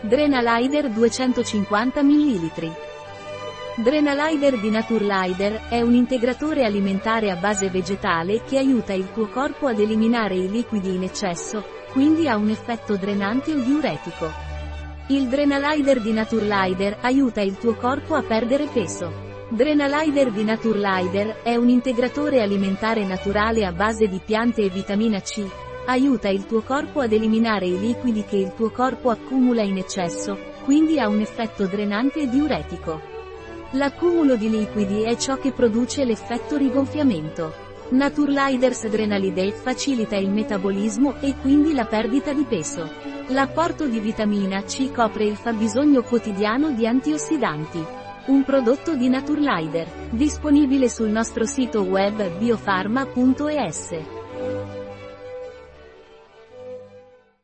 Drenalider 250 ml. Drenalider di Naturlider è un integratore alimentare a base vegetale che aiuta il tuo corpo ad eliminare i liquidi in eccesso, quindi ha un effetto drenante o diuretico. Il Drenalider di Naturlider aiuta il tuo corpo a perdere peso. Drenalider di Naturlider è un integratore alimentare naturale a base di piante e vitamina C, Aiuta il tuo corpo ad eliminare i liquidi che il tuo corpo accumula in eccesso, quindi ha un effetto drenante e diuretico. L'accumulo di liquidi è ciò che produce l'effetto rigonfiamento. Naturliders Adrenalide facilita il metabolismo e quindi la perdita di peso. L'apporto di vitamina C copre il fabbisogno quotidiano di antiossidanti. Un prodotto di Naturlider, disponibile sul nostro sito web biofarma.es.